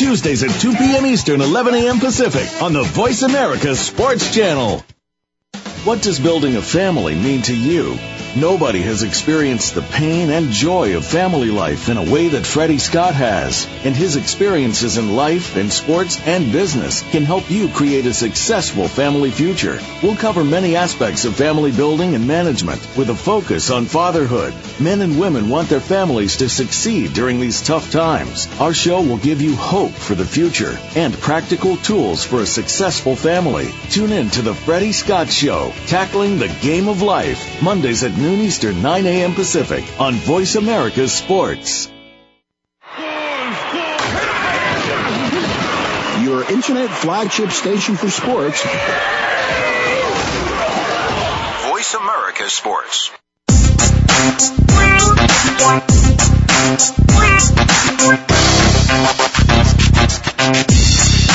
Tuesdays at 2 p.m. Eastern, 11 a.m. Pacific on the Voice America Sports Channel. What does building a family mean to you? Nobody has experienced the pain and joy of family life in a way that Freddie Scott has. And his experiences in life, in sports, and business can help you create a successful family future. We'll cover many aspects of family building and management with a focus on fatherhood. Men and women want their families to succeed during these tough times. Our show will give you hope for the future and practical tools for a successful family. Tune in to the Freddie Scott Show, tackling the game of life, Mondays at noon Eastern, 9 a.m. Pacific on Voice America Sports. Your internet flagship station for sports. Voice America Sports.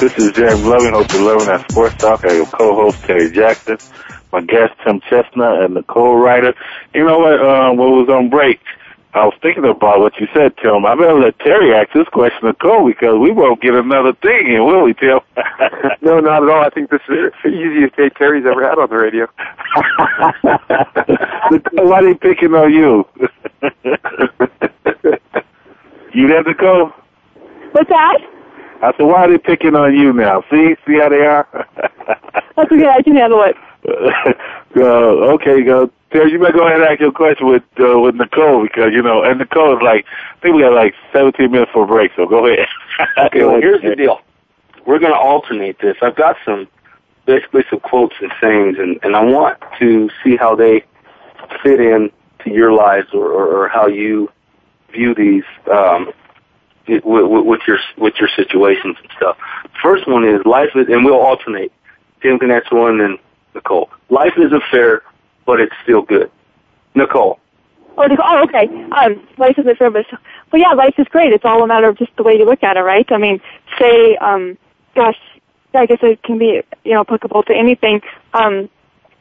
This is James Loving, host of Loving That Sports Talk. I have co-host Terry Jackson, my guest Tim Chestnut, and Nicole Rider. You know what? Uh, when we was on break, I was thinking about what you said, Tim. I better let Terry ask this question to Cole because we won't get another thing in, will we, Tim? no, not at all. I think this is the easiest day Terry's ever had on the radio. Nicole, why they picking on you? you there, Nicole? What's that? I said, why are they picking on you now? See, see how they are. That's okay. I can handle it. uh, okay, go. Terry, you better go ahead and ask your question with uh, with Nicole because you know, and Nicole is like, I think we got like 17 minutes for a break, so go ahead. okay, well, here's the deal. We're going to alternate this. I've got some, basically some quotes and sayings, and, and I want to see how they fit in to your lives or, or, or how you view these. Um, with, with, your with your situations and stuff. First one is life is, and we'll alternate. Tim can answer one, and Nicole. Life isn't fair, but it's still good. Nicole. Oh, Nicole, oh okay. Um, life isn't fair, but well, yeah, life is great. It's all a matter of just the way you look at it, right? I mean, say, um, gosh, I guess it can be you know applicable to anything. Um,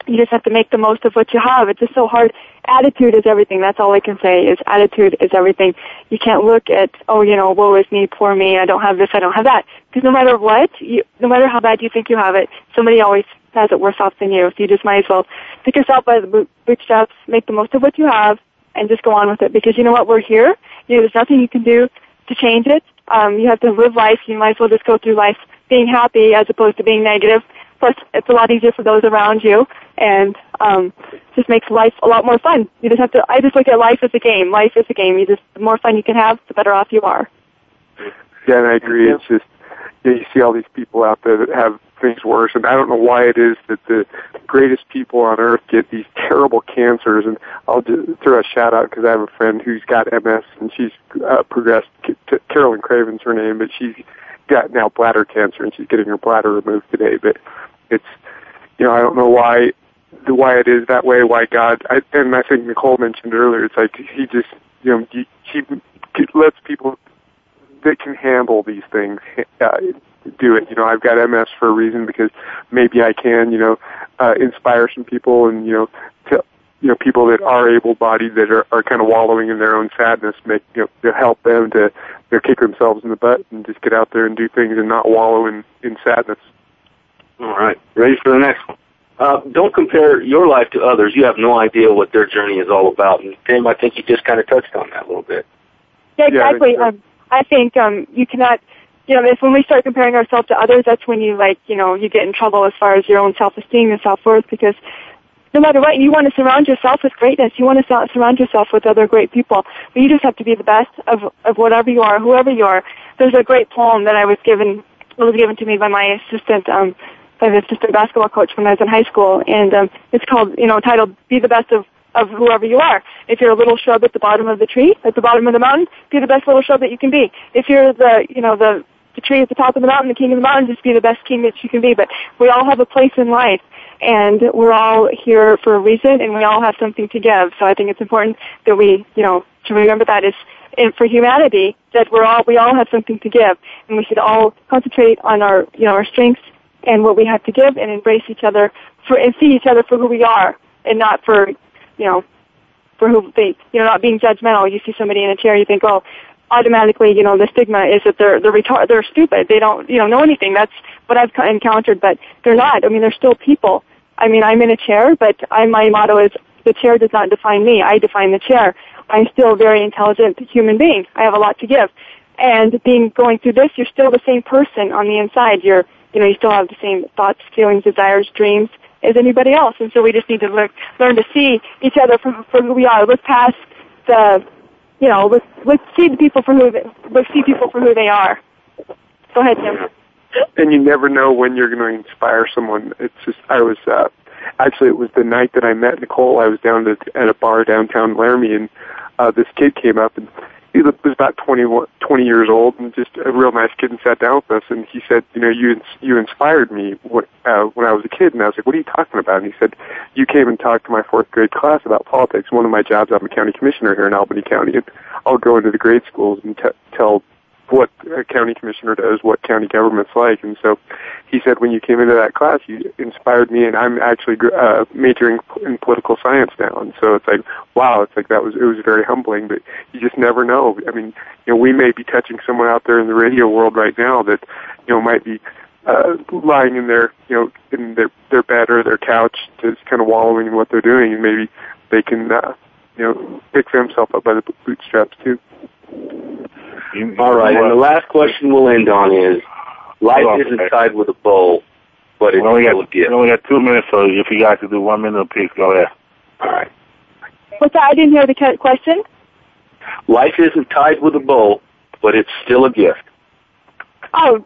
you just have to make the most of what you have. It's just so hard. Attitude is everything. That's all I can say is attitude is everything. You can't look at, oh, you know, woe is me, poor me, I don't have this, I don't have that. Because no matter what, you, no matter how bad you think you have it, somebody always has it worse off than you. So you just might as well pick yourself by the bootstraps, make the most of what you have, and just go on with it. Because you know what, we're here. You know, there's nothing you can do to change it. Um, you have to live life. You might as well just go through life being happy as opposed to being negative. Plus, it's a lot easier for those around you, and um, just makes life a lot more fun. You just have to. I just look at life as a game. Life is a game. You just the more fun you can have, the better off you are. Yeah, and I agree. It's just you, know, you see all these people out there that have things worse, and I don't know why it is that the greatest people on earth get these terrible cancers. And I'll just throw a shout out because I have a friend who's got MS, and she's uh, progressed. Carolyn Craven's her name, but she's got now bladder cancer, and she's getting her bladder removed today. But it's you know I don't know why why it is that way. Why God I, and I think Nicole mentioned earlier. It's like he just you know he, he lets people that can handle these things uh, do it. You know I've got MS for a reason because maybe I can you know uh, inspire some people and you know to you know people that are able-bodied that are, are kind of wallowing in their own sadness make you know to help them to you know kick themselves in the butt and just get out there and do things and not wallow in in sadness. All right, ready for the next one. Uh, don't compare your life to others. You have no idea what their journey is all about. And Tim, I think you just kind of touched on that a little bit. Yeah, exactly. Yeah, um, I think um, you cannot. You know, if when we start comparing ourselves to others, that's when you like, you know, you get in trouble as far as your own self-esteem and self-worth because no matter what, you want to surround yourself with greatness. You want to surround yourself with other great people. But you just have to be the best of, of whatever you are, whoever you are. There's a great poem that I was given, was given to me by my assistant, um, by the assistant basketball coach when I was in high school, and um, it's called, you know, titled "Be the Best of of whoever you are. If you're a little shrub at the bottom of the tree, at the bottom of the mountain, be the best little shrub that you can be. If you're the, you know, the the tree at the top of the mountain, the king of the mountain, just be the best king that you can be. But we all have a place in life, and we're all here for a reason, and we all have something to give. So I think it's important that we, you know, to remember that is for humanity that we're all we all have something to give, and we should all concentrate on our you know our strengths and what we have to give and embrace each other for and see each other for who we are and not for you know for who they you know not being judgmental. You see somebody in a chair you think oh automatically you know the stigma is that they're they're retard they're stupid. They don't you know know anything. That's what I've encountered but they're not. I mean they're still people. I mean I'm in a chair but I my motto is the chair does not define me. I define the chair. I'm still a very intelligent human being. I have a lot to give. And being going through this you're still the same person on the inside. You're you know, you still have the same thoughts, feelings, desires, dreams as anybody else. And so we just need to learn, learn to see each other for, for who we are. Look past the, you know, let's, let's see the people for who, they, let's see people for who they are. Go ahead, Jim. And you never know when you're going to inspire someone. It's just, I was, uh, actually it was the night that I met Nicole. I was down to, at a bar downtown Laramie and, uh, this kid came up and he was about 20, 20 years old and just a real nice kid and sat down with us and he said, you know, you you inspired me uh, when I was a kid and I was like, what are you talking about? And he said, you came and talked to my fourth grade class about politics. One of my jobs, I'm a county commissioner here in Albany County and I'll go into the grade schools and t- tell what a county commissioner does, what county government's like. And so he said, when you came into that class, you inspired me, and I'm actually uh, majoring in political science now. And so it's like, wow, it's like that was it was very humbling. But you just never know. I mean, you know, we may be touching someone out there in the radio world right now that you know might be uh, lying in their you know in their their bed or their couch, just kind of wallowing in what they're doing, and maybe they can uh, you know pick themselves up by the bootstraps too. All right, and the last question we'll end on is: Life isn't tied with a bow, but it's only got, a gift. We only got two minutes, so if you guys could do one minute apiece, go ahead. All right. What's that? I didn't hear the ca- question. Life isn't tied with a bow, but it's still a gift. Oh,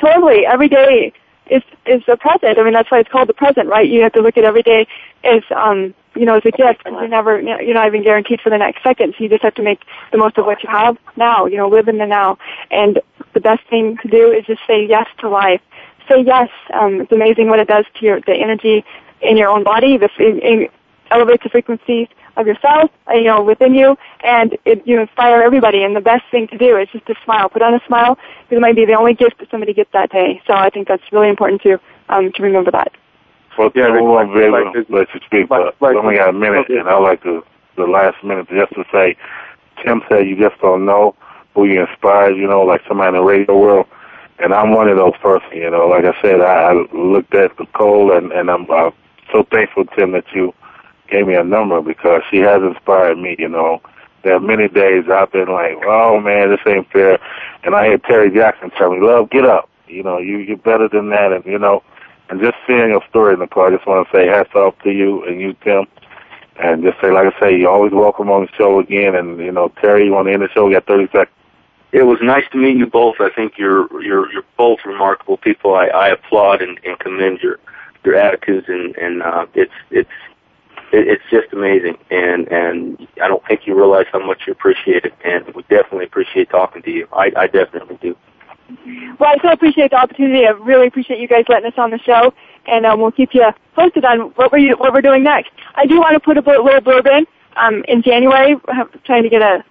totally. Every day is is a present. I mean, that's why it's called the present, right? You have to look at every day as um you know, is a gift. You're never, you're not even guaranteed for the next second. So you just have to make the most of what you have now. You know, live in the now. And the best thing to do is just say yes to life. Say yes. Um, it's amazing what it does to your the energy in your own body. The it, it elevates the frequencies of yourself, uh, you know, within you, and it, you inspire everybody. And the best thing to do is just to smile. Put on a smile because it might be the only gift that somebody gets that day. So I think that's really important to um, to remember that. Well, yeah, we won't be able to let you speak, but we only got a minute, and I'd like to, the last minute just to say, Tim said you just don't know who you inspire, you know, like somebody in the radio world. And I'm one of those persons, you know. Like I said, I, I looked at Nicole, and, and I'm uh, so thankful, Tim, that you gave me a number because she has inspired me, you know. There are many days I've been like, oh man, this ain't fair. And I hear Terry Jackson tell me, love, get up. You know, you, you're better than that. And, you know, and just seeing your story car, I just want to say hats off to you and you, Tim. And just say, like I say, you're always welcome on the show again. And, you know, Terry, you want to end the show? We got 30 seconds. It was nice to meet you both. I think you're you're you're both remarkable people. I, I applaud and, and commend your your attitudes and and uh, it's it's it's just amazing. And and I don't think you realize how much you appreciate it. And we definitely appreciate talking to you. I, I definitely do. Well, I so appreciate the opportunity. I really appreciate you guys letting us on the show, and um, we'll keep you posted on what we're what we're doing next. I do want to put a little blurb in. Um, in January, I'm trying to get a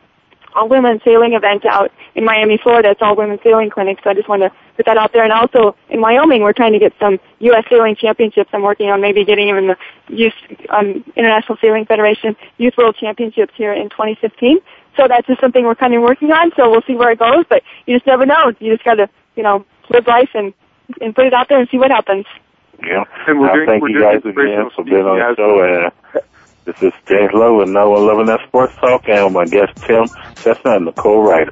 all women's sailing event out in Miami, Florida. It's all women's sailing clinics, so I just want to put that out there. And also in Wyoming, we're trying to get some U.S. sailing championships. I'm working on maybe getting in the Youth um, International Sailing Federation Youth World Championships here in 2015. So that's just something we're kind of working on. So we'll see where it goes, but you just never know. You just got to, you know, live life and and put it out there and see what happens. Yeah. And we're doing, thank we're you guys again for being on the show. And this is James Lowe and No One Loving That Sports Talk, and my guest Tim Chestnut and Nicole Rider.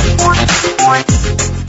one, one, one.